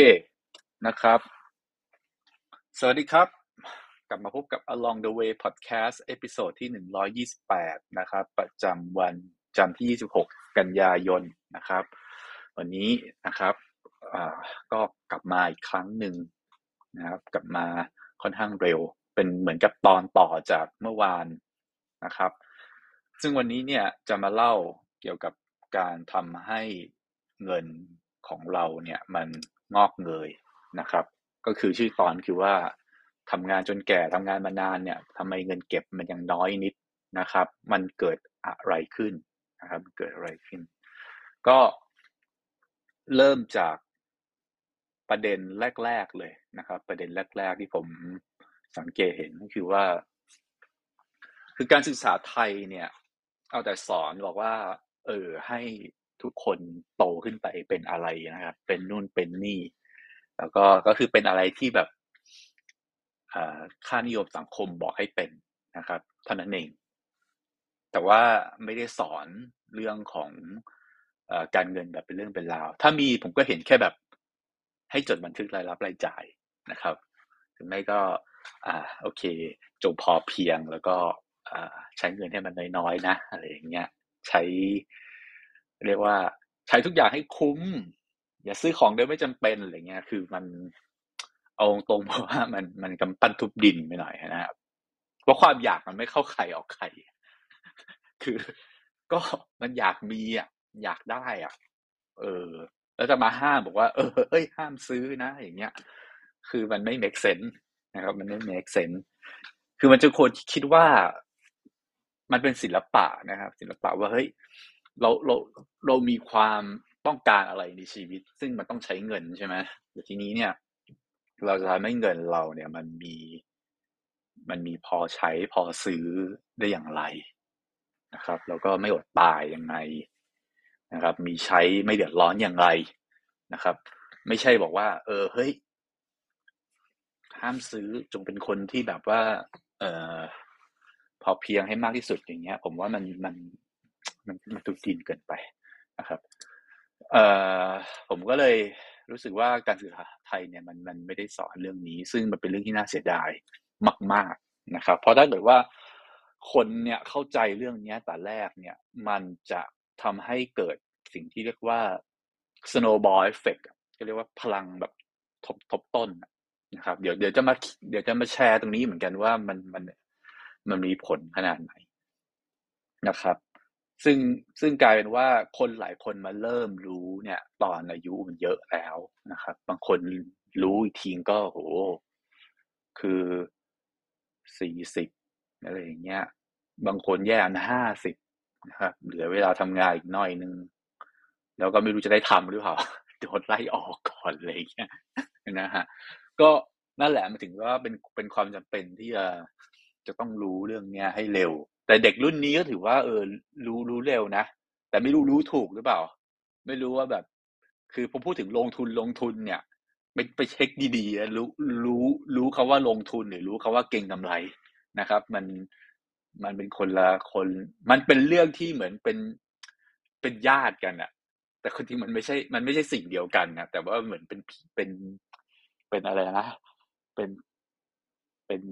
เคนะครับ สวัสดีครับ กลับมาพบกับ Along the Way Podcast episode ที่ 128 นะครับ ประจำวันจันทร์ที่ 26 กันยายนนะครับ วันนี้นะครับก็กลับมาอีกครั้งหนึ่งนะครับ กลับมาค่อนข้างเร็ว เป็นเหมือนกับตอนต่อจากเมื่อวานนะครับ ซึ่งวันนี้เนี่ยจะมาเล่าเกี่ยวกับการทำให้เงินของเราเนี่ยมัน งอกเงยนะครับ ก็คือชื่อตอนคือว่าทำงานจนแก่ทำงานมานานเนี่ยทำไมเงินเก็บมันยังน้อยนิดนะครับ มันเกิดอะไรขึ้นนะครับเกิดอะไรขึ้น ก็เริ่มจากประเด็นแรก ๆเลยนะครับ ประเด็นแรก ๆ ที่ผมสังเกตเห็นก็คือว่า คือการศึกษาไทยเนี่ย เอาแต่สอนบอกว่า เออให้ ทุกคนโตขึ้นไปเป็นอะไรนะครับ เป็นนู่นเป็นนี่ แล้วก็ก็คือเป็นอะไรที่แบบค่านิยมสังคมบอกให้เป็นนะครับเท่านั้นเอง แต่ว่าไม่ได้สอนเรื่องของอการเงินแบบเป็นเรื่องเป็นราว ถ้ามีผมก็เห็นแค่แบบให้จดบันทึกรายรับรายจ่ายนะครับถึงไม่ก็อ่าโอเค จงพอเพียงแล้วก็ใช้เงินให้มันน้อยๆนะอะไรอย่างเงี้ย ใช้ เรียกว่าใช้ทุกอย่างให้คุ้ม อย่าซื้อของโดยไม่จำเป็นอะไรเงี้ย คือมันเอาตรงเพราะว่ามันมันกำปั้นทุบดินไปหน่อยนะครับเพราะความอยากมันไม่เข้าใครออกใครคือ ก็มันอยากมีอะ อยากได้อะ เออ แล้วจะมาห้ามบอกว่า เออเอ้ยห้ามซื้อนะอย่างเงี้ย คือมันไม่ make sense นะครับ มันไม่ make sense คือมันจะควรคิดว่ามันเป็นศิลปะนะครับ ศิลปะว่าเฮ้ย เราเราเรามีความต้องการอะไรในชีวิต ซึ่งมันต้องใช้เงินใช่ไหมแต่ทีนี้เนี่ย เราจะทำให้เงินเราเนี่ยมันมีมันมีพอใช้พอซื้อได้อย่างไรนะครับ แล้วก็ไม่อดตายยังไงนะครับ มีใช้ไม่เดือดร้อนอย่างไรนะครับ ไม่ใช่บอกว่า เออเฮ้ยห้ามซื้อจงเป็นคนที่แบบว่า เออพอเพียงให้มากที่สุดอย่างเงี้ย ผมว่ามันมัน มันมันตุกินเกินไปนะครับเอ่อผมก็เลยรู้สึกว่าการศึกษาไทยเนี่ยมันมันไม่ได้สอนเรื่องนี้ ซึ่งมันเป็นเรื่องที่น่าเสียดายมาก ๆนะครับ เพราะถ้าเกิดว่าคนเนี่ยเข้าใจเรื่องนี้แต่แรกเนี่ย มันจะทำให้เกิดสิ่งที่เรียกว่า snowball effect ก็เรียกว่าพลังแบบทบทบต้นนะครับ เดี๋ยวเดี๋ยวจะมาเดี๋ยวจะมาแชร์ตรงนี้เหมือนกันว่ามันมันมันมีผลขนาดไหนนะครับ ซึ่งซึ่งกลายเป็นว่าคนหลายคนมาเริ่มรู้เนี่ย ตอนอายุมันเยอะแล้วนะครับ บางคนรู้อีกทีก็โหคือสี่สิบอะไรอย่างเงี้ย บางคนแย่นะห้าสิบนะครับ เหลือเวลาทำงานอีกน้อยนึง แล้วก็ไม่รู้จะได้ทำหรือเปล่าโดนไล่ออกก่อนเลยเงี้ยนะฮะก็นั่นแหละมันถึงว่าเป็นเป็นความจำเป็นที่จะ จะต้องรู้เรื่องเนี้ยให้เร็ว แต่เด็กรุ่นนี้ก็ถือว่า เออ รู้รู้เร็วนะแต่ไม่รู้รู้ถูกหรือเปล่า ไม่รู้ว่าแบบ คือผมพูดถึงลงทุนลงทุนเนี่ยไปไปเช็คดีๆรู้รู้รู้คาว่าลงทุนหรือรู้คาว่าเก่งกำไรนะครับ มันมันเป็นคนละคน มันเป็นเรื่องที่เหมือนเป็นเป็นญาติกันอะแต่คนที่มันไม่ใช่ มันไม่ใช่สิ่งเดียวกันนะแต่ว่าเหมือนเป็นเป็นเป็นอะไรนะเป็น เป็น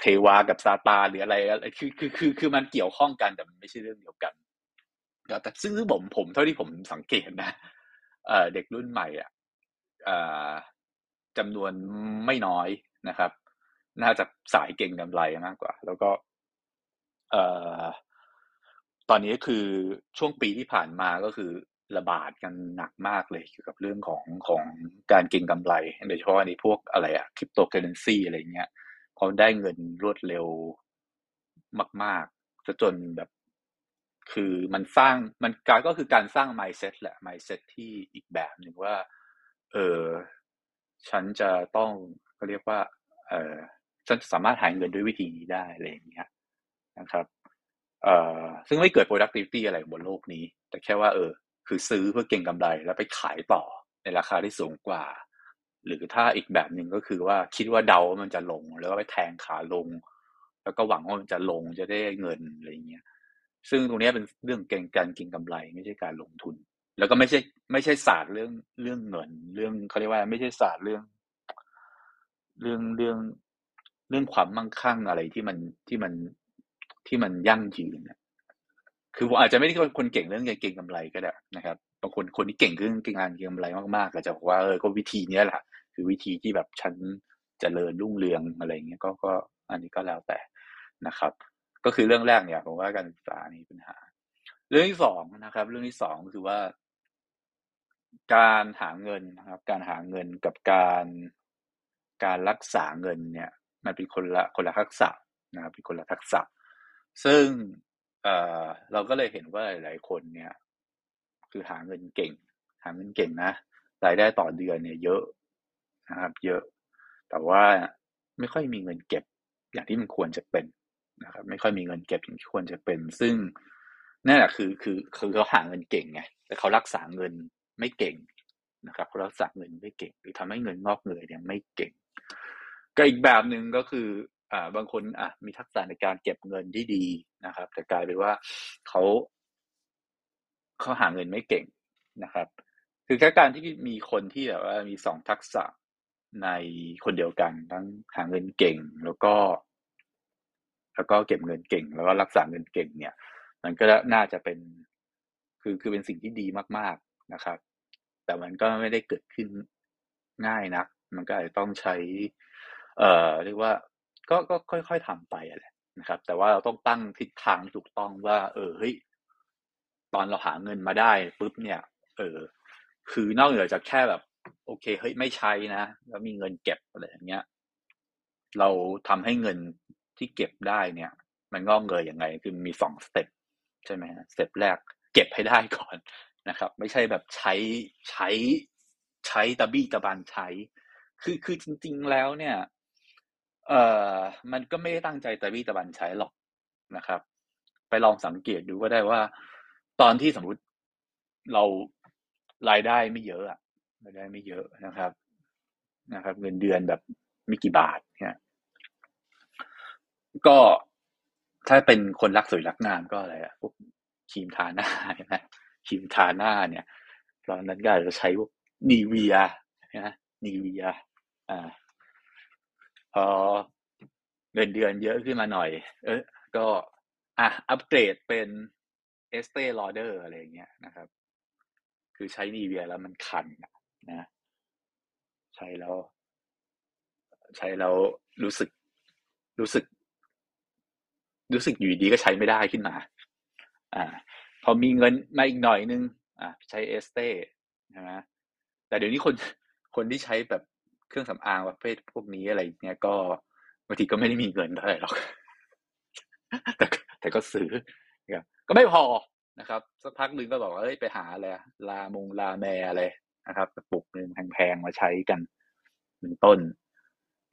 เทวากับซาตานหรืออะไรอะไรคือคือคือคือมันเกี่ยวข้องกันแต่มันไม่ใช่เรื่องเดียวกันแต่ซึ่งผมผมเท่าที่ผมสังเกตนะเเด็กรุ่นใหม่อะจำนวนไม่น้อยนะครับ น่าจะสายเก่งกำไรมากกว่า แล้วก็ตอนนี้คือช่วงปีที่ผ่านมาก็คือระบาดกันหนักมากเลยเกี่ยวกับเรื่องของของการเก็งกำไร โดยเฉพาะในพวกอะไรอะคริปโตเคอเรนซีอะไรเงี้ย เขาได้เงินรวดเร็วมากๆจะจนแบบ คือมันสร้างมันการก็คือการสร้าง mindset แหละ mindset ที่อีกแบบหนึ่งว่า เออฉันจะต้องเขาเรียกว่า เออฉันสามารถหาเงินด้วยวิธีนี้ได้อะไรอย่างเงี้ยนะครับเอ่อซึ่งไม่เกิด productivity อะไรบนโลกนี้ แต่แค่ว่า เออ คือซื้อเพื่อเก็งกำไรแล้วไปขายต่อในราคาที่สูงกว่า หรือถ้าอีกแบบหนึ่งก็คือว่าคิดว่าเดาว่ามันจะลง แล้วก็ไปแทงขาลง แล้วก็หวังว่ามันจะลงจะได้เงินอะไรเงี้ย ซึ่งตรงนี้เป็นเรื่องเก่งการกินกำไร ไม่ใช่การลงทุน แล้วก็ไม่ใช่ไม่ใช่ศาสตร์เรื่องเรื่องเงิน เรื่องเขาเรียกว่าไม่ใช่ศาสตร์เรื่อง เรื่องเรื่องเรื่องความมั่งคั่งอะไรที่มันที่มันที่มันยั่งยืนคือผมอาจจะไม่ได้คนเก่งเรื่องการเก่งกำไรก็ได้นะครับ บางคนคนที่เก่งเรื่องงานเก่งกำไรมากๆก็จะบอกว่าเออก็วิธีนี้แหละคือวิธีที่แบบฉันจเจริญรุ่งเรืองอะไรเงี้ยก็ก็อันนี้ก็แล้วแต่นะครับ ก็คือเรื่องแรกเนี่ยผมว่าการศึกษานี่ปัญหา เรื่องที่สองนะครับ เรื่องที่สองคือว่า การหาเงินนะครับ การหาเงินกับการการรักษาเงินเนี่ย มันเป็นคนละคนละทักษะนะครับเป็นคนละทักษะ ซึ่งเออเราก็เลยเห็นว่าหลายๆคนเนี่ย คือหาเงินเก่ง หาเงินเก่งนะรายได้ต่อเดือนเนี่ยเยอะนะครับ เยอะ แต่ว่าไม่ค่อยมีเงินเก็บอย่างที่มันควรจะเป็นนะครับ ไม่ค่อยมีเงินเก็บอย่างที่ควรจะเป็น ซึ่งนั่นแหละคือคือคือเขาหาเงินเก่งไงแต่เขารักษาเงินไม่เก่งนะครับเขารักษาเงินไม่เก่ง หรือทำให้เงินงอกเงยเนี่ยไม่เก่งก็อีกแบบหนึ่งก็คืออ่าบางคนอะมีทักษะในการเก็บเงินที่ดีนะครับ แต่กลายเป็นว่าเขา เขาหาเงินไม่เก่งนะครับ คือแค่การที่มีคนที่แบบว่ามีสองทักษะในคนเดียวกัน ทั้งหาเงินเก่งแล้วก็ แล้วก็เก็บเงินเก่ง แล้วก็รักษาเงินเก่ง เนี่ย มันก็น่าจะเป็น คือคือเป็นสิ่งที่ดีมาก ๆนะครับ แต่มันก็ไม่ได้เกิดขึ้นง่ายนัก มันก็อาจจะต้องใช้ เอ่อเรียกว่าก็ก็ค่อยๆทำไปอะไรนะครับ แต่ว่าเราต้องตั้งทิศทางถูกต้องว่า เออเฮ้ย ตอนเราหาเงินมาได้ปุ๊บเนี่ย เออ คือนอกเหนือจากแค่แบบ โอเคเฮ้ยไม่ใช้นะแล้วมีเงินเก็บอะไรอย่างเงี้ย เราทำให้เงินที่เก็บได้เนี่ย มันงอกเงยยังไง คือมีสองสเต็ปใช่ไหมฮะสเต็ปแรกเก็บให้ได้ก่อนนะครับ ไม่ใช่แบบใช้ใช้ใช้ตะบี้ตะบันใช้ คือคือจริง ๆแล้วเนี่ย เอ่อมันก็ไม่ได้ตั้งใจตะบี้ตะบันใช้หรอกนะครับ ไปลองสังเกตดูก็ได้ว่า ตอนที่สมมุติเรารายได้ไม่เยอะอะรายได้ไม่เยอะนะครับ นะครับ เงินเดือนแบบไม่กี่บาทเนี่ยก็ถ้าเป็นคนรักสวยรักงามก็อะไรอะพวกครีมทาหน้าใช่ไหมครีมทาหน้าเนี่ยตอนนั้นก็อาจจะใช้พวกนีเวียนะนีเวียอ่า พอเงินเดือนเยอะขึ้นมาหน่อย เออก็ อะอัปเกรดเป็น Estée Lauder อะไรเงี้ยนะครับ คือใช้ Nivea แล้วมันคันนะ ใช้แล้ว ใช้แล้วรู้สึกรู้สึก รู้สึกอยู่ดีก็ใช้ไม่ได้ขึ้นมา อ่า พอมีเงินมาอีกหน่อยนึง อะใช้เอสเต้ใช่ไหมแต่เดี๋ยวนี้คนคนที่ใช้แบบเครื่องสำอางประเภทพวกนี้อะไรเงี้ยก็บางทีก็ไม่ได้มีเงินเท่าไหร่หรอกแต่แต่ก็ซื้อ ก็ไม่พอนะครับ สักพักหนึ่งก็บอกว่าเอ้ยไปหาอะไรลามงลาแมอะไรนะครับกระปุกหนึ่งแพงๆมาใช้กันเป็นต้น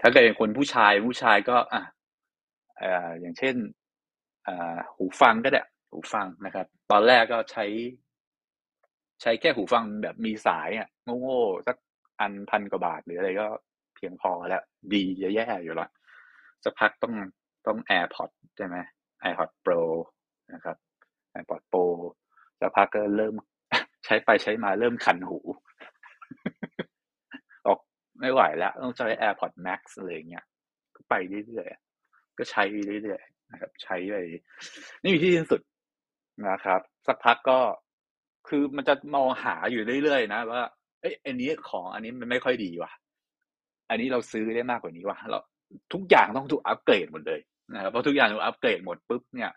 ถ้าเกิดเป็นคนผู้ชายผู้ชายก็ อะอย่างเช่นหูฟังก็ได้หูฟังนะครับ ตอนแรกก็ใช้ ใช้แค่หูฟังแบบมีสายอะโง่ๆสักอันพันกว่าบาทหรืออะไรก็เพียงพอแล้ว ดีแย่อยู่ล้วสักพักต้องต้อง AirPods ใช่ไหม AirPods Pro นะครับ AirPods Pro สักพักก็เริ่มใช้ไปใช้มาเริ่มคันหู ออกไม่ไหวแล้วต้องใช้ AirPods Max อะไรเงี้ยก็ไปเรื่อยๆก็ใช้เรื่อยๆนะครับ ใช้ไปนี่มีที่สุดนะครับ สักพักก็คือมันจะมองหาอยู่เรื่อยๆนะว่าเอ้ยอันนี้ของอันนี้มันไม่ค่อยดีว่ะ อันนี้เราซื้อได้มากกว่านี้ว่ะเราทุกอย่างต้องถูกอัปเกรดหมดเลยนะครับเพราะทุกอย่างถูกอัปเกรดหมดปุ๊บเนี่ย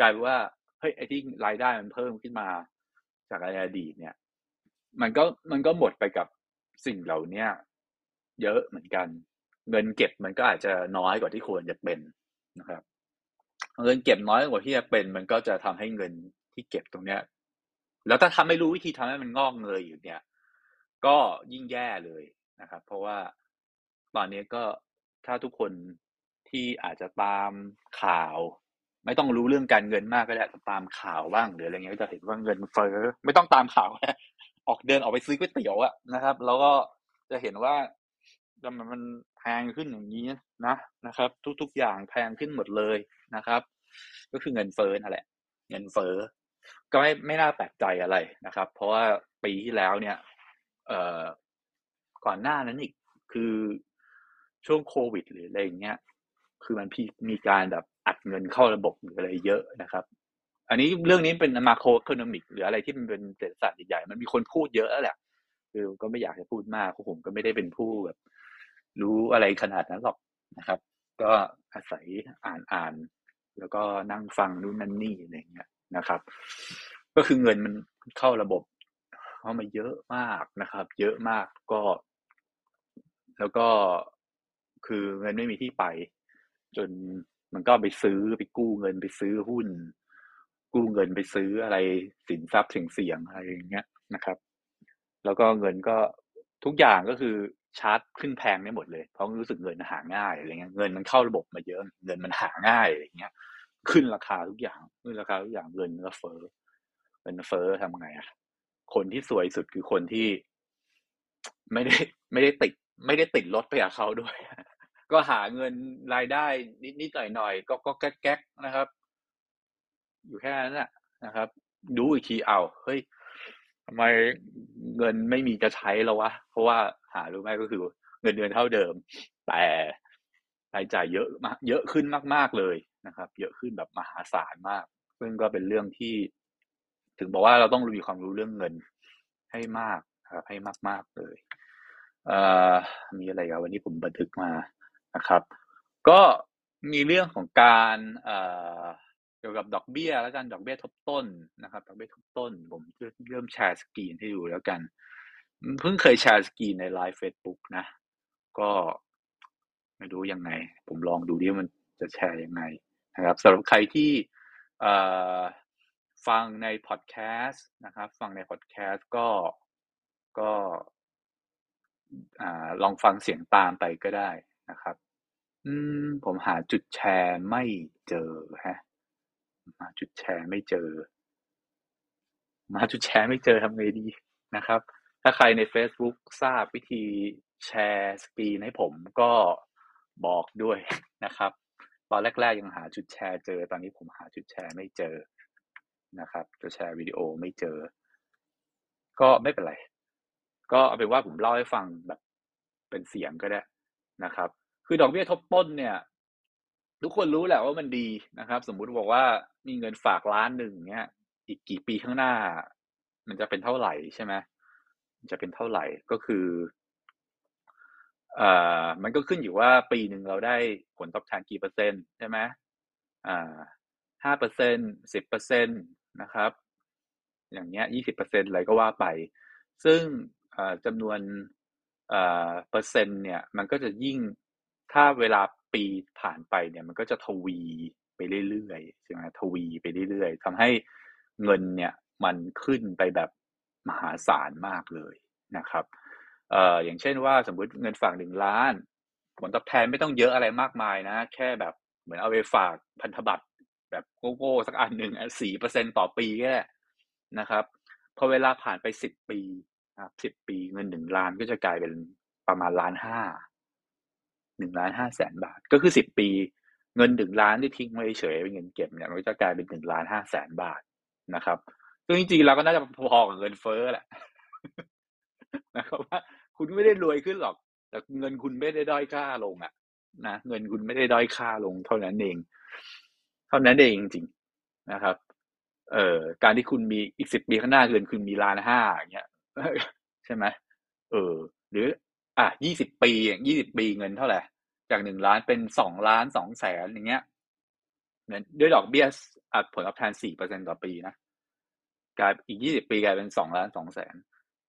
กลายเป็นว่า เฮ้ยไอ้ที่รายได้มันเพิ่มขึ้นมา จากอดีตเนี่ย มันก็มันก็หมดไปกับสิ่งเหล่านี้เยอะเหมือนกัน เงินเก็บมันก็อาจจะน้อยกว่าที่ควรจะเป็นนะครับ เงินเก็บน้อยกว่าที่จะเป็น มันก็จะทำให้เงินที่เก็บตรงเนี้ย แล้วถ้าทำไม่รู้วิธีทำให้มันงอกเงยอยู่เนี่ย ก็ยิ่งแย่เลยนะครับ เพราะว่าตอนนี้ก็ถ้าทุกคนที่อาจจะตามข่าว ไม่ต้องรู้เรื่องการเงินมากก็ได้ตามข่าวบ้างหรืออะไรเงี้ยก็จะเห็นว่าเงินเฟ้อไม่ต้องตามข่าวออกเดินออกไปซื้อก๋วยเตี๋ยวอะนะครับ แล้วก็จะเห็นว่ามันมันแพงขึ้นอย่างนี้นะนะครับ ทุก ๆ อย่างแพงขึ้นหมดเลยนะครับ ก็คือเงินเฟ้อนั่นแหละ เงินเฟ้อก็ไม่ไม่น่าแปลกใจอะไรนะครับ เพราะว่าปีที่แล้วเนี่ย เอ่อก่อนหน้านั้นอีกคือช่วงโควิดหรืออะไรอย่างเงี้ย คือมันมีการแบบ อัดเงินเข้าระบบหรืออะไรเยอะนะครับ อันนี้เรื่องนี้เป็นมาโครอีโคโนมิกหรืออะไรที่มันเป็นเศรษฐศาสตร์ใหญ่ๆมันมีคนพูดเยอะแล้วแหละคือก็ไม่อยากจะพูดมากเพราะผมก็ไม่ได้เป็นผู้แบบ รู้อะไรขนาดนั้นหรอกนะครับ ก็อาศัยอ่านอ่าน แล้วก็นั่งฟังนู่นนั่นนี่อะไรเงี้ยนะครับ ก็คือเงินมันเข้าระบบเข้ามาเยอะมากนะครับ เยอะมากก็ แล้วก็คือเงินไม่มีที่ไป จน มันก็ไปซื้อไปกู้เงินไปซื้อหุ้น กู้เงินไปซื้ออะไรสินทรัพย์เสี่ยงๆอะไรอย่างเงี้ยนะครับ แล้วก็เงินก็ทุกอย่างก็คือชาร์จขึ้นแพงได้หมดเลย เพราะรู้สึกเงินหาง่ายอะไรเงี้ยเงินมันเข้าระบบมาเยอะเงินมันหาง่ายอะไรเงี้ย ขึ้นราคาทุกอย่างขึ้นราคาทุกอย่างเงินก็เฟ้อเงินเฟ้อทำไงอะคนที่สวยสุดคือคนที่ ไม่ได้ไม่ได้ติด ไม่ได้ติดรถไปกับเขาด้วย ก็หาเงินรายได้นิดนิดหน่อยหน่อยก็ก็แก๊กๆนะครับ อยู่แค่นั้นแหละนะครับ ดูอีกทีเอาเฮ้ยทำไมเงินไม่มีจะใช้แล้ววะ เพราะว่าหารู้ไหมก็คือ เงินเดือนเท่าเดิม แต่รายจ่ายเยอะมากเยอะขึ้นมาก ๆเลยนะครับ เยอะขึ้นแบบมหาศาลมาก ซึ่งก็เป็นเรื่องที่ ถึงบอกว่าเราต้องมีความรู้เรื่องเงินให้มากครับให้มาก ๆเลยเอ่อมีอะไรครับวันนี้ผมบันทึกมา นะครับ ก็มีเรื่องของการเกี่ยวกับดอกเบี้ยแล้วกันดอกเบี้ยทบต้นนะครับ ดอกเบี้ยทบต้น ผมเริ่มแชร์สกรีนให้ดูแล้วกัน เพิ่งเคย share screen ในไลฟ์เฟซบุ๊กนะ ก็ไม่รู้ยังไง ผมลองดูดิมันจะแชร์ยังไงนะครับสำหรับใครที่ฟังในพอดแคสต์นะครับ ฟังในพอดแคสต์ก็ก็ลองฟังเสียงตามไปก็ได้ นะครับ อืม ผมหาจุดแชร์ไม่เจอฮะหาจุดแชร์ไม่เจอ มาจุดแชร์ไม่เจอทำไงดีนะครับ ถ้าใครใน Facebook ทราบวิธีแชร์สกรีนให้ผมก็บอกด้วยนะครับ ตอนแรก ๆ ยังหาจุดแชร์เจอ ตอนนี้ผมหาจุดแชร์ไม่เจอนะครับจะแชร์วิดีโอไม่เจอ ก็ไม่เป็นไร ก็เอาเป็นว่าผมเล่าให้ฟังแบบเป็นเสียงก็ได้ นะครับ คือดอกเบี้ยทบต้นเนี่ย ทุกคนรู้แหละว่ามันดีนะครับ สมมุติบอกว่ามีเงินฝากล้านหนึ่งเนี่ยอีกกี่ปีข้างหน้า มันจะเป็นเท่าไหร่ใช่ไหมจะเป็นเท่าไหร่ก็คืออ่ามันก็ขึ้นอยู่ว่าปีหนึ่งเราได้ผลตอบแทนกี่เปอร์เซ็นต์ใช่ไหมอ่าห้าเปอร์เซ็นสิบเปอร์เซ็นตนะครับ อย่างเงี้ยยี่สิบเปอร์เซ็นอะไรก็ว่าไป ซึ่งจำนวน เปอร์เซ็นต์เนี่ยมันก็จะยิ่งถ้าเวลาปีผ่านไปเนี่ยมันก็จะทวีไปเรื่อยๆใช่ไหมทวีไปเรื่อยๆทำให้เงินเนี่ยมันขึ้นไปแบบมหาศาลมากเลยนะครับเอ่ออย่างเช่นว่าสมมุติเงินฝากหนึ่งล้าน ผลตอบแทนไม่ต้องเยอะอะไรมากมายนะ แค่แบบเหมือนเอาไปฝากพันธบัตรแบบโก้ๆสักอันหนึ่งสี่เปอร์เซ็นต่อปีแค่นะครับพอเวลาผ่านไปสิบปี ครับสิบปีเงินหนึ่งล้านก็จะกลายเป็นประมาณล้านห้าหนึ่งล้านห้าแสนบาท ก็คือสิบปีเงินหนึ่งล้านที่ทิ้งไว้เฉยเป็นเงินเก็บเนี่ยมันจะกลายเป็นหนึ่งล้านห้าแสนบาทนะครับซึ่งจริงๆเราก็น่าจะพอกับเงินเฟ้อแหละนะครับว่าคุณไม่ได้รวยขึ้นหรอก แต่เงินคุณไม่ได้ด้อยค่าลงอะนะเงินคุณไม่ได้ด้อยค่าลงเท่านั้นเอง เท่านั้นเองจริงๆนะครับ เอ่อการที่คุณมีอีกสิบปีข้างหน้าเงินคุณมีล้านห้าอย่างเงี้ย ใช่ไหมเออ หรือ อะยี่สิบปีอย่างยี่สิบปีเงินเท่าไหร่จากหนึ่งล้านเป็นสองล้านสองแสนอย่างเงี้ยเงินด้วยดอกเบี้ยอัดผลตอบแทนสี่เปอร์เซ็นต่อปีนะกลายอีกยี่สิบปีกลายเป็นสองล้านสองแสน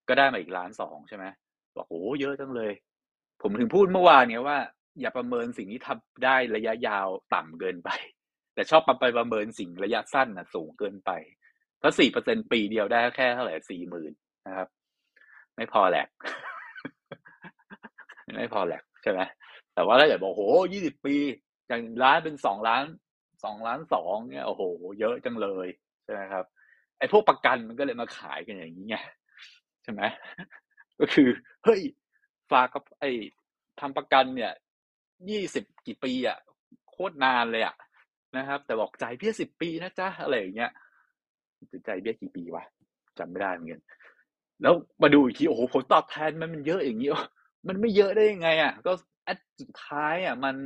ก็ได้มาอีกล้านสองใช่ไหมบอกโอ้เยอะจังเลย ผมถึงพูดเมื่อวานเนี้ยว่า อย่าประเมินสิ่งที่ทำได้ระยะยาวต่ำเกินไป แต่ชอบไปประเมินสิ่งระยะสั้นนะสูงเกินไปเพราะสี่เปอร์เซ็นปีเดียวได้แค่เท่าไหร่สี่หมื่นนะครับ ไม่พอแหลกไม่พอแหลกใช่ไหมแต่ว่าถ้าเกิดบอกโหยี่สิบปีจากล้านเป็นสองล้านสองล้านสองเนี่ยโอ้โห เยอะจังเลยใช่ไหมครับ ไอ้พวกประกันมันก็เลยมาขายกันอย่างนี้ไงใช่ไหมก็คือเฮ้ยฝากกับไอ้ทำประกันเนี่ยยี่สิบกี่ปีอะโคตรนานเลยอะนะครับ แต่บอกจ่ายเพี้ยสิบปีนะจ๊ะอะไรอย่างเงี้ยสินใจเบี้ยกี่ปีวะจำไม่ได้เหมือนกัน แล้วมาดูอีกทีโอ้โหผลตอบแทนมันมันเยอะอย่างนี้มันไม่เยอะได้ยังไง อะ ก็สุดท้ายอะ มัน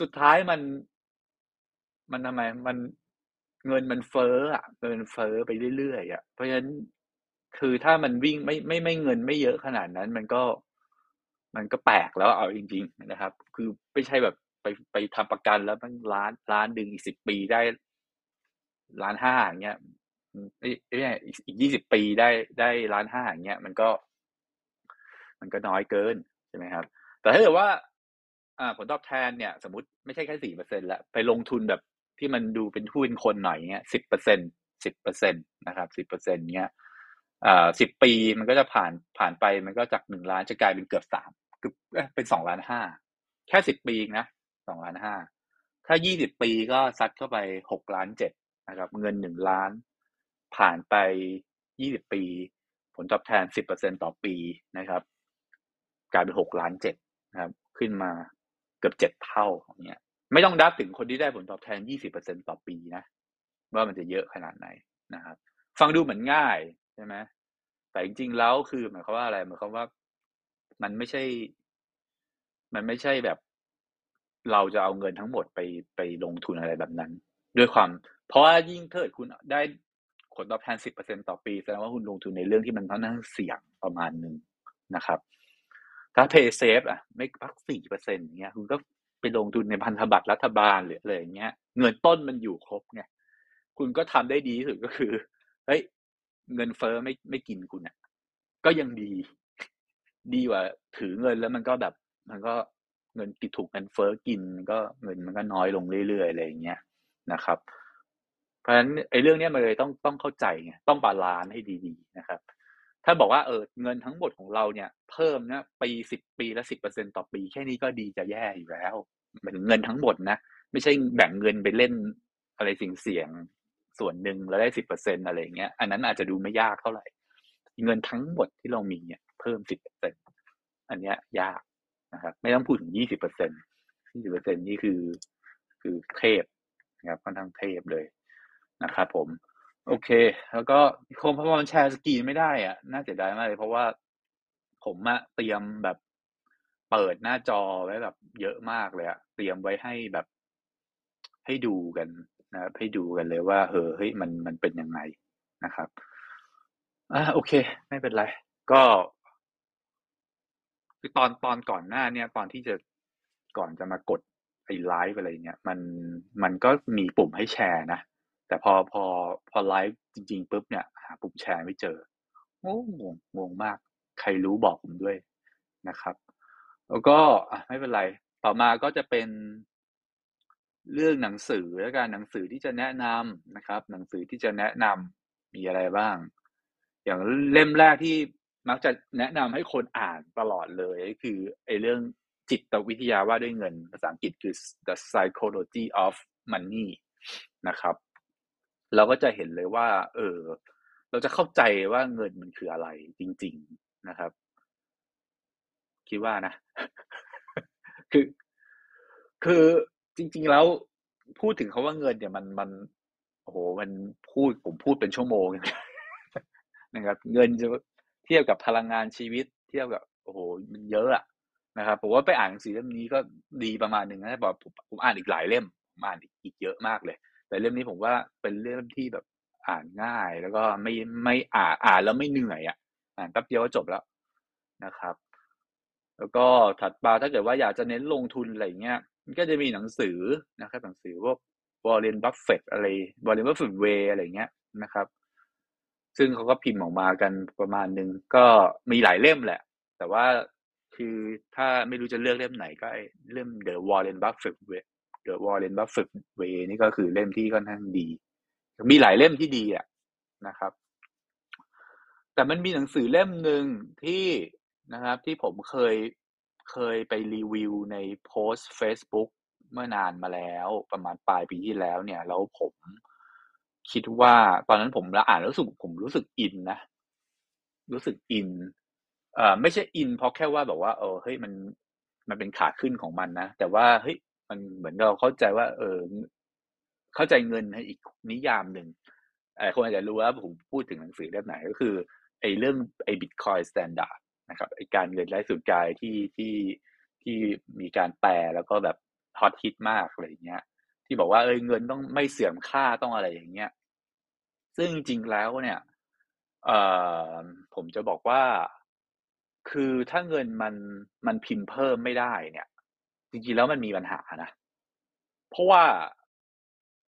สุดท้ายมัน มันทำไม มันเงินมันเฟ้ออะเงินเฟ้อไปเรื่อยๆอะเพราะฉะนั้นคือถ้ามันวิ่งไม่ไม่ไม่เงินไม่เยอะขนาดนั้น มันก็ มันก็แปลกแล้วเอาจริง ๆ นะครับ คือไม่ใช่แบบไปไปทำประกันแล้วมันล้านล้านดึงอีกสิบปีได้ล้านห้าอย่างเงี้ย เอ้ยอีกยี่สิบปีได้ได้ล้านห้าอย่างเงี้ยมันก็ มันก็น้อยเกินใช่ไหมครับ แต่ถ้าเกิดว่า อ่า ผลตอบแทนเนี่ย สมมติไม่ใช่แค่สี่เปอร์เซ็นต์ละไปลงทุนแบบที่มันดูเป็นทุนคนหน่อยเงี้ยสิบเปอร์เซ็นสิบเปอร์เซ็นตนะครับสิบเปอร์เซ็นเงี้ยอ่าสิบปีมันก็จะผ่านผ่านไปมันก็จากหนึ่งล้านจะกลายเป็นเกือบสามเกือบเป็นสองล้านห้าแค่สิบปีนะสองล้านห้าถ้ายี่สิบปีก็ซัดเข้าไปหกล้านเจ็ดนะครับ เงินหนึ่งล้าน ผ่านไปยี่สิบปี ผลตอบแทนสิบเปอร์เซ็นต่อปีนะครับ กลายเป็นหกล้านเจ็ดนะครับ ขึ้นมาเกือบเจ็ดเท่าองเงี้ยไม่ต้องดับถึงคนที่ได้ผลตอบแทนยี่สิบเปอร์เซ็นต่อปีนะ ว่ามันจะเยอะขนาดไหนนะครับ ฟังดูเหมือนง่ายใช่ไหมแต่จริงๆแล้วคือหมายความว่าอะไรหมายความว่ามันไม่ใช่ มันไม่ใช่แบบ เราจะเอาเงินทั้งหมดไปไปลงทุนอะไรแบบนั้น ด้วยความ เพราะว่ายิ่งเกิดคุณได้ ผลตอบแทนสิบเปอร์เซ็นต่อปี แสดงว่าคุณลงทุนในเรื่องที่มันค่อนข้างเสี่ยงประมาณหนึ่งนะครับ ถ้า play safe อะไม่พักสี่เปอร์เซ็นต์เงี้ย คุณก็ไปลงทุนในพันธบัตรรัฐบาลหรืออะไรอย่างเงี้ย เงินต้นมันอยู่ครบไงคุณก็ทำได้ดีที่สุดก็คือเฮ้ยเงินเฟ้อไม่ไม่กินคุณอะก็ยังดี ดีกว่า ถือเงินแล้วมันก็แบบ มันก็เงินกิดถูกเงินเฟ้อกินก็เงินมันก็น้อยลงเรื่อยๆอะไรอย่างเงี้ยนะครับ เพราะฉะนั้นไอ้เรื่องนี้มันเลยต้องต้องเข้าใจไงต้อง balance ให้ดีๆนะครับ ถ้าบอกว่าเออเงินทั้งหมดของเราเนี่ย เพิ่มนะปีสิบปีละสิบเปอร์เซ็นต่อปี แค่นี้ก็ดีจะแย่อยู่แล้วหมายถึงเงินทั้งหมดนะไม่ใช่แบ่งเงินไปเล่นอะไรสิ่งเสี่ยงส่วนหนึ่งแล้วได้สิบเปอร์เซ็นอะไรเงี้ย อันนั้นอาจจะดูไม่ยากเท่าไหร่ เงินทั้งหมดที่เรามีเนี่ย เพิ่มสิบเปอร์เซ็นอันเนี้ยยากนะครับ ไม่ต้องพูดถึงยี่สิบเปอร์เซ็นยี่สิบเปอร์เซ็นนี่คือ คือเทพนะครับค่อนข้างเทพเลย นะครับผม โอเค แล้วก็คงพอมันแชร์สกีไม่ได้อะน่าเสียดายมากเลย เพราะว่าผมอะเตรียมแบบเปิดหน้าจอไว้แบบเยอะมากเลยอะเตรียมไว้ให้แบบ ให้ดูกันนะครับให้ดูกันเลยว่าเออเฮ้ยมันมันเป็นยังไงนะครับอ่าโอเค ไม่เป็นไร ก็คือตอนตอนก่อนหน้าเนี่ย ตอนที่จะก่อนจะมากดไอ้ไลฟ์อะไรเงี้ยมันมันก็มีปุ่มให้แชร์นะ แต่พอพอพอไลฟ์จริง ๆปุ๊บเนี่ยหาปุ่มแชร์ไม่เจอ งงงงมาก ใครรู้บอกผมด้วยนะครับ แล้วก็ไม่เป็นไร ต่อมาก็จะเป็นเรื่องหนังสือและการหนังสือที่จะแนะนำนะครับ หนังสือที่จะแนะนำมีอะไรบ้าง อย่างเล่มแรกที่มักจะแนะนำให้คนอ่านตลอดเลยก็คือไอ้เรื่องจิตวิทยาว่าด้วยเงิน ภาษาอังกฤษคือ the psychology of money นะครับ เราก็จะเห็นเลยว่า เออ เราจะเข้าใจว่าเงินมันคืออะไรจริง ๆนะครับ คิดว่านะ คือ คือจริง ๆ แล้วพูดถึงคาว่าเงินเนี่ยมันมันโอ้โหมันพูดผมพูดเป็นชั่วโมงนะครับ เงินจะเทียบกับพลังงานชีวิต เทียบกับโอ้โหมันเยอะอะนะครับผมว่าไปอ่านหนังสือเล่มนี้ก็ดีประมาณหนึ่งนะบอกผมอ่านอีกหลายเล่มผมอ่านอีกเยอะมากเลย แต่เล่มนี้ผมว่าเป็นเล่มที่แบบอ่านง่าย แล้วก็ไม่ไม่อ่านอ่านแล้วไม่เหนื่อยอะ อ่านแป๊บเดียวก็จบแล้วนะครับ แล้วก็ถัดมาถ้าเกิดว่าอยากจะเน้นลงทุนอะไรเงี้ยมันก็จะมีหนังสือนะครับ หนังสือพวก Warren Buffett อะไรWarren Buffett Way อะไรเงี้ยนะครับ ซึ่งเขาก็พิมพ์ออกมากันประมาณหนึ่งก็มีหลายเล่มแหละ แต่ว่าคือถ้าไม่รู้จะเลือกเล่มไหนก็เล่ม The Warren Buffett Way The Warren Buffett Way นี่ก็คือเล่มที่ค่อนข้างดี มีหลายเล่มที่ดีอะนะครับ แต่มันมีหนังสือเล่มหนึ่งที่นะครับ ที่ผมเคยเคยไปรีวิวในโพสต์ Facebook เมื่อนานมาแล้วประมาณปลายปีที่แล้วเนี่ย แล้วผมคิดว่าตอนนั้นผมละอ่านรู้สึกผมรู้สึกอินนะรู้สึกอินเอ่อไม่ใช่อินเพราะแค่ว่าแบบว่าเออเฮ้ยมันมันเป็นขาขึ้นของมันนะแต่ว่าเฮ้ย มันเหมือนเราเข้าใจว่า เออเข้าใจเงินในอีกนิยามหนึ่งไอ้คนอาจจะรู้ว่าผมพูดถึงหนังสือเล่มไหนก็คือไอ้เรื่องไอ้ Bitcoin Standard นะครับไอ้การเงินไร้ศูนย์กลางที่ที่ที่มีการแปลแล้วก็แบบฮอตฮิตมากอะไรอย่างเงี้ย ที่บอกว่าเอ้ยเงินต้องไม่เสื่อมค่าต้องอะไรอย่างเงี้ย ซึ่งจริงแล้วเนี่ยเอ่อผมจะบอกว่า คือถ้าเงินมันมันพิมพ์เพิ่มไม่ได้เนี่ย จริงๆแล้วมันมีปัญหานะ เพราะว่า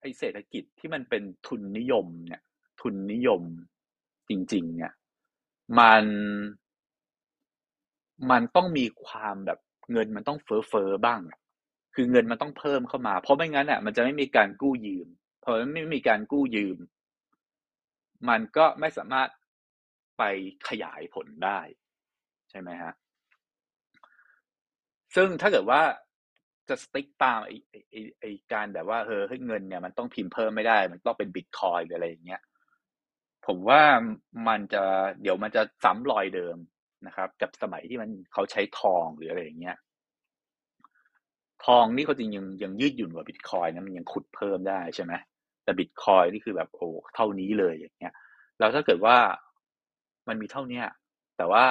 ไอเศรษฐกิจที่มันเป็นทุนนิยมเนี่ย ทุนนิยมจริง ๆ เนี่ย มันมันต้องมีความแบบเงินมันต้องเฟ้อเฟ้อบ้าง คือเงินมันต้องเพิ่มเข้ามา เพราะไม่งั้นอะมันจะไม่มีการกู้ยืมพอไม่มีการกู้ยืม มันก็ไม่สามารถไปขยายผลได้ ใช่ไหมฮะ ซึ่งถ้าเกิดว่า จะสติ๊กตามไอ้ไอ้ไอ้การแบบว่าเออเงินเนี่ยมันต้องพิมพ์เพิ่มไม่ได้ มันต้องเป็นบิตคอยหรืออะไรอย่างเงี้ยผมว่ามันจะเดี๋ยวมันจะซ้ำรอยเดิมนะครับ กับสมัยที่มันเขาใช้ทองหรืออะไรอย่างเงี้ยทองนี่เขาจริงยังยังยืดหยุ่นกว่าบิตคอยนะมันยังขุดเพิ่มได้ใช่ไหมแต่บิตคอยนี่คือแบบโอ้เท่านี้เลยอย่างเงี้ยแล้วถ้าเกิดว่ามันมีเท่าเนี้ยแต่ว่า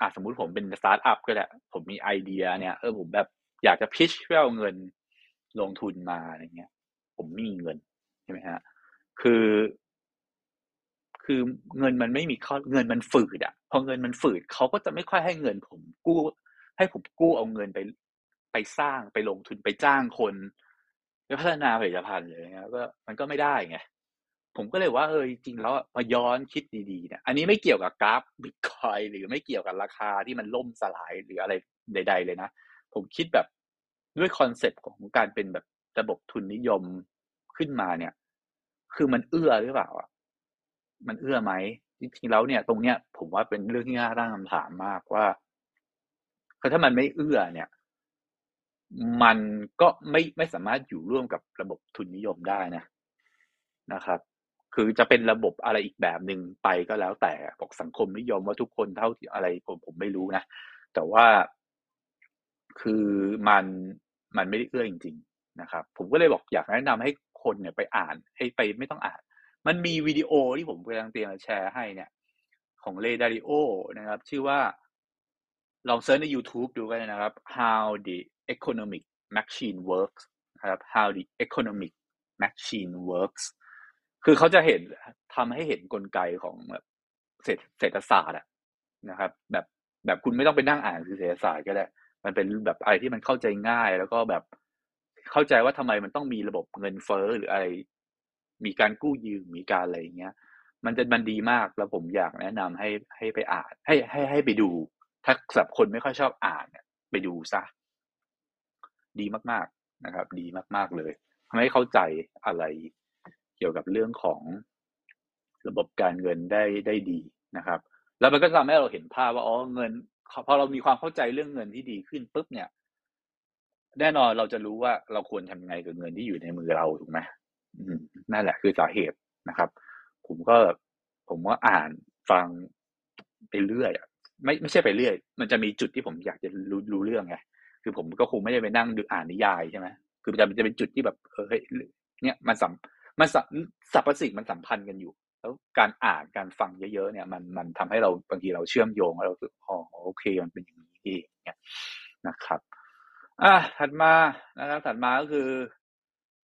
อะสมมุติผมเป็นสตาร์ทอัพก็ได้ผมมีไอเดียเนี่ยเออผมแบบ อยากจะพิชเพื่อเอาเงินลงทุนมาอะไรเงี้ย ผมไม่มีเงินใช่ไหมฮะคือ คือเงินมันไม่มีข้อเงินมันฝืดอะพอเงินมันฝืดเขาก็จะไม่ค่อยให้เงิน ผมกู้ ให้ผมกู้เอาเงินไปไปสร้างไปลงทุนไปจ้างคนไปพัฒนาผลิตภัณฑ์เลยนะก็มันก็ไม่ได้ไงผมก็เลยว่าเออจริงแล้วมาย้อนคิดดีๆเนี่ยอันนี้ไม่เกี่ยวกับกราฟบิตคอยหรือไม่เกี่ยวกับราคาที่มันล่มสลายหรืออะไรใด ๆ เลยนะ ผมคิดแบบ ด้วยคอนเซปต์ของการเป็นแบบระบบทุนนิยมขึ้นมาเนี่ย คือมันเอื้อหรือเปล่าอะมันเอื้อไหมจริงๆแล้วเนี่ย ตรงเนี้ยผมว่าเป็นเรื่องที่น่าตั้งคำถามมากว่าคือถ้ามันไม่เอื้อเนี่ย มันก็ไม่ไม่สามารถอยู่ร่วมกับระบบทุนนิยมได้นะนะครับ คือจะเป็นระบบอะไรอีกแบบหนึ่งไปก็แล้วแต่บอกสังคมนิยมว่าทุกคนเท่าที่อะไรผมผมไม่รู้นะแต่ว่าคือมัน มันไม่ได้เอื้อจริง ๆ นะครับ ผมก็เลยบอกอยากแนะนำให้คนเนี่ยไปอ่านให้ไปไม่ต้องอ่าน มันมีวิดีโอที่ผมกำลังเตรียมแชร์ให้เนี่ย ของเลดาริโอนะครับ ชื่อว่าลองเซิร์ชใน YouTube ดูกันนะครับ how the economic machine works นะครับ how the economic machine works คือเขาจะเห็นทำให้เห็นนกลไกของแบบเศรษฐศาสตร์นะครับ แบบแบบคุณไม่ต้องไปนั่งอ่านคือเศรษฐศาสตร์ก็ได้ มันเป็นแบบอะไรที่มันเข้าใจง่าย แล้วก็แบบเข้าใจว่าทำไมมันต้องมีระบบเงินเฟ้อหรืออะไร มีการกู้ยืมมีการอะไรอย่างเงี้ย มันจะมันดีมากแล้วผมอยากแนะนำให้ให้ไปอ่าน ให้ให้ให้ไปดู ถ้าสำหรับคนไม่ค่อยชอบอ่านเนี่ยไปดูซะดีมาก ๆนะครับ ดีมาก ๆเลยทำให้เข้าใจอะไรเกี่ยวกับเรื่องของระบบการเงินได้ได้ดีนะครับ แล้วมันก็ทำให้เราเห็นภาพว่าอ๋อเงิน พอเรามีความเข้าใจเรื่องเงินที่ดีขึ้นปุ๊บเนี่ย แน่นอนเราจะรู้ว่าเราควรทำไงกับเงินที่อยู่ในมือเราถูกไหมนั่นแหละคือสาเหตุนะครับ ผมก็ผมว่าอ่านฟังไปเรื่อยอะไม่ไม่ใช่ไปเรื่อย มันจะมีจุดที่ผมอยากจะรู้รู้เรื่องไงคือผมก็คงไม่ได้ไปนั่งดูอ่านนิยายใช่ไหมคือจะจะเป็นจุดที่แบบเฮ้ยเนี่ยมันสัมมันสัพพสิ่งมันสัมพันธ์กันอยู่ แล้วการอ่านการฟังเยอะๆเนี่ยมันมันทำให้เราบางทีเราเชื่อมโยงแล้วเราสึกอ๋อโอเคมันเป็นอย่างนี้เองเนี่ยนะครับอะถัดมานะครับถัดมาก็คือ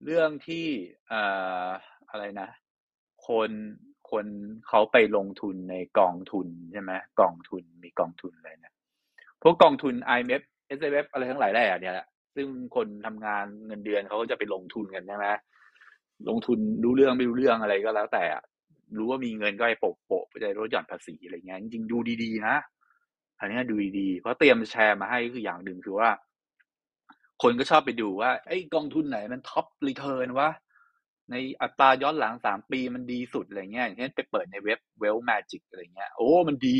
เรื่องที่อ่าอะไรนะ คนคนเขาไปลงทุนในกองทุนใช่ไหมกองทุนมีกองทุนอะไรเนี่ยพวกกองทุน RMF SSF อะไรทั้งหลายแหล่เนี่ยแหละซึ่งคนทำงานเงินเดือนเขาก็จะไปลงทุนกันใช่ไหมลงทุนรู้เรื่องไม่รู้เรื่องอะไรก็แล้วแต่ รู้ว่ามีเงินก็ไปโปะโปะไปได้ลดหย่อนภาษีอะไรเงี้ยจริงๆดูดีๆนะอันนี้ดูดีๆเพราะเตรียมแชร์มาให้คืออย่างหนึ่งคือว่า คนก็ชอบไปดูว่าไอ้กองทุนไหนมัน top return วะในอัตราย้อนหลังสามปีมันดีสุดอะไรเงี้ยอย่างเช่นไปเปิดในเว็บ WealthMagik อะไรเงี้ย โอ้มันดี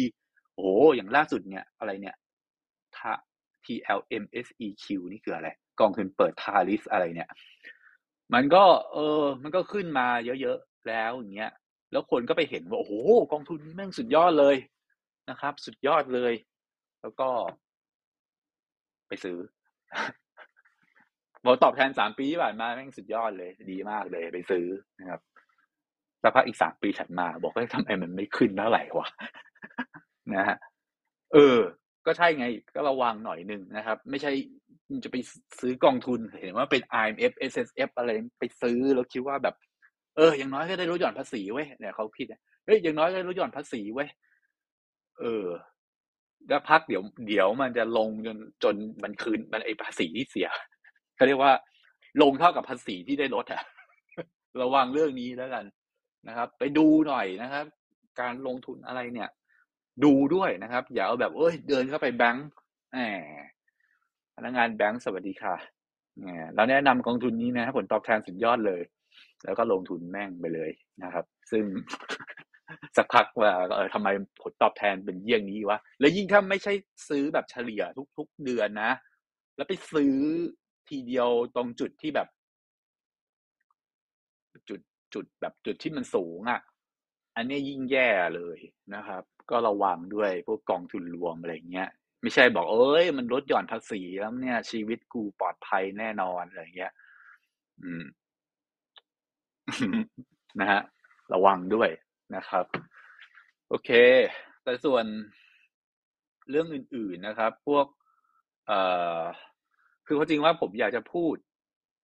โอ้อย่างล่าสุดเนี่ย อะไรเนี่ย TLMSEQ นี่คืออะไร กองทุนเปิดทาริสอะไรเนี่ย มันก็ เออ มันก็ขึ้นมาเยอะๆแล้วอย่างเงี้ย แล้วคนก็ไปเห็นว่าโอ้โหกองทุนนี้แม่งสุดยอดเลยนะครับ สุดยอดเลย แล้วก็ ไปซื้อผลตอบแทนสามปีที่ผ่านมาแม่งสุดยอดเลย ดีมากเลยไปซื้อนะครับสักพักอีกสามปีถัดมา บอกว่าทำไมมันไม่ขึ้นเท่าไหร่วะนะฮะเออ ก็ใช่ไง ก็ระวังหน่อยหนึ่งนะครับ ไม่ใช่จะไปซื้อกองทุนเห็นว่าเป็น IMF SSF อะไรไปซื้อแล้วคิดว่าแบบ เอออย่างน้อยก็ได้ลดหย่อนภาษีเว้ยเนี่ยเขาคิดเฮ้ยอย่างน้อยก็ได้ลดหย่อนภาษีเว้ยเออแล้วพักเดี๋ยวเดี๋ยวมันจะลงจนจนมันคืนมันไอภาษีที่เสียเขาเรียกว่า ลงเท่ากับภาษีที่ได้ลดอะระวังเรื่องนี้แล้วกันนะครับ ไปดูหน่อยนะครับ การลงทุนอะไรเนี่ย ดูด้วยนะครับ อย่าเอาแบบเอ้ยเดินเข้าไปแบงค์แหมพนักงานแบงค์สวัสดีค่ะเราแนะนำกองทุนนี้นะผลตอบแทนสุดยอดเลย แล้วก็ลงทุนแม่งไปเลยนะครับ ซึ่งสักพักว่าเออทำไมผลตอบแทนเป็นเยี่ยงนี้วะ แล้วยิ่งถ้าไม่ใช่ซื้อแบบเฉลี่ยทุก ๆ เดือนนะ แล้วไปซื้อทีเดียวตรงจุดที่แบบ จุดจุดแบบจุดที่มันสูงอะ่ะ อันนี้ยิ่งแย่เลยนะครับ ก็ระวังด้วยพวกกองทุนรวมอะไรเงี้ย ไม่ใช่บอกเอ้ย มันลดหย่อนภาษีแล้วเนี่ย ชีวิตกูปลอดภัยแน่นอนอะไรเงี้ย อืม นะฮะระวังด้วยนะครับ โอเค แต่ส่วนเรื่องอื่น ๆนะครับ พวกเอ่อคือจริงว่าผมอยากจะพูด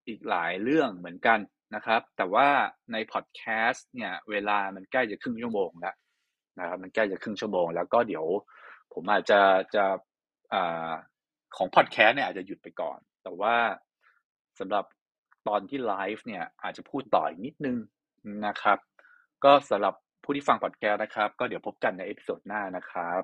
อีกหลายเรื่องเหมือนกันนะครับ แต่ว่าในพอดแคสต์เนี่ย เวลามันใกล้จะครึ่งชั่วโมงแล้วนะครับ มันใกล้จะครึ่งชั่วโมง แล้วก็เดี๋ยวผมอาจจะจะอของพอดแคสต์เนี่ยอาจจะหยุดไปก่อน แต่ว่าสำหรับ ตอนที่ไลฟ์เนี่ยอาจจะพูดต่ออีกนิดนึงนะครับ ก็สำหรับผู้ที่ฟังพอดแคสต์นะครับ ก็เดี๋ยวพบกันใน episode หน้านะครับ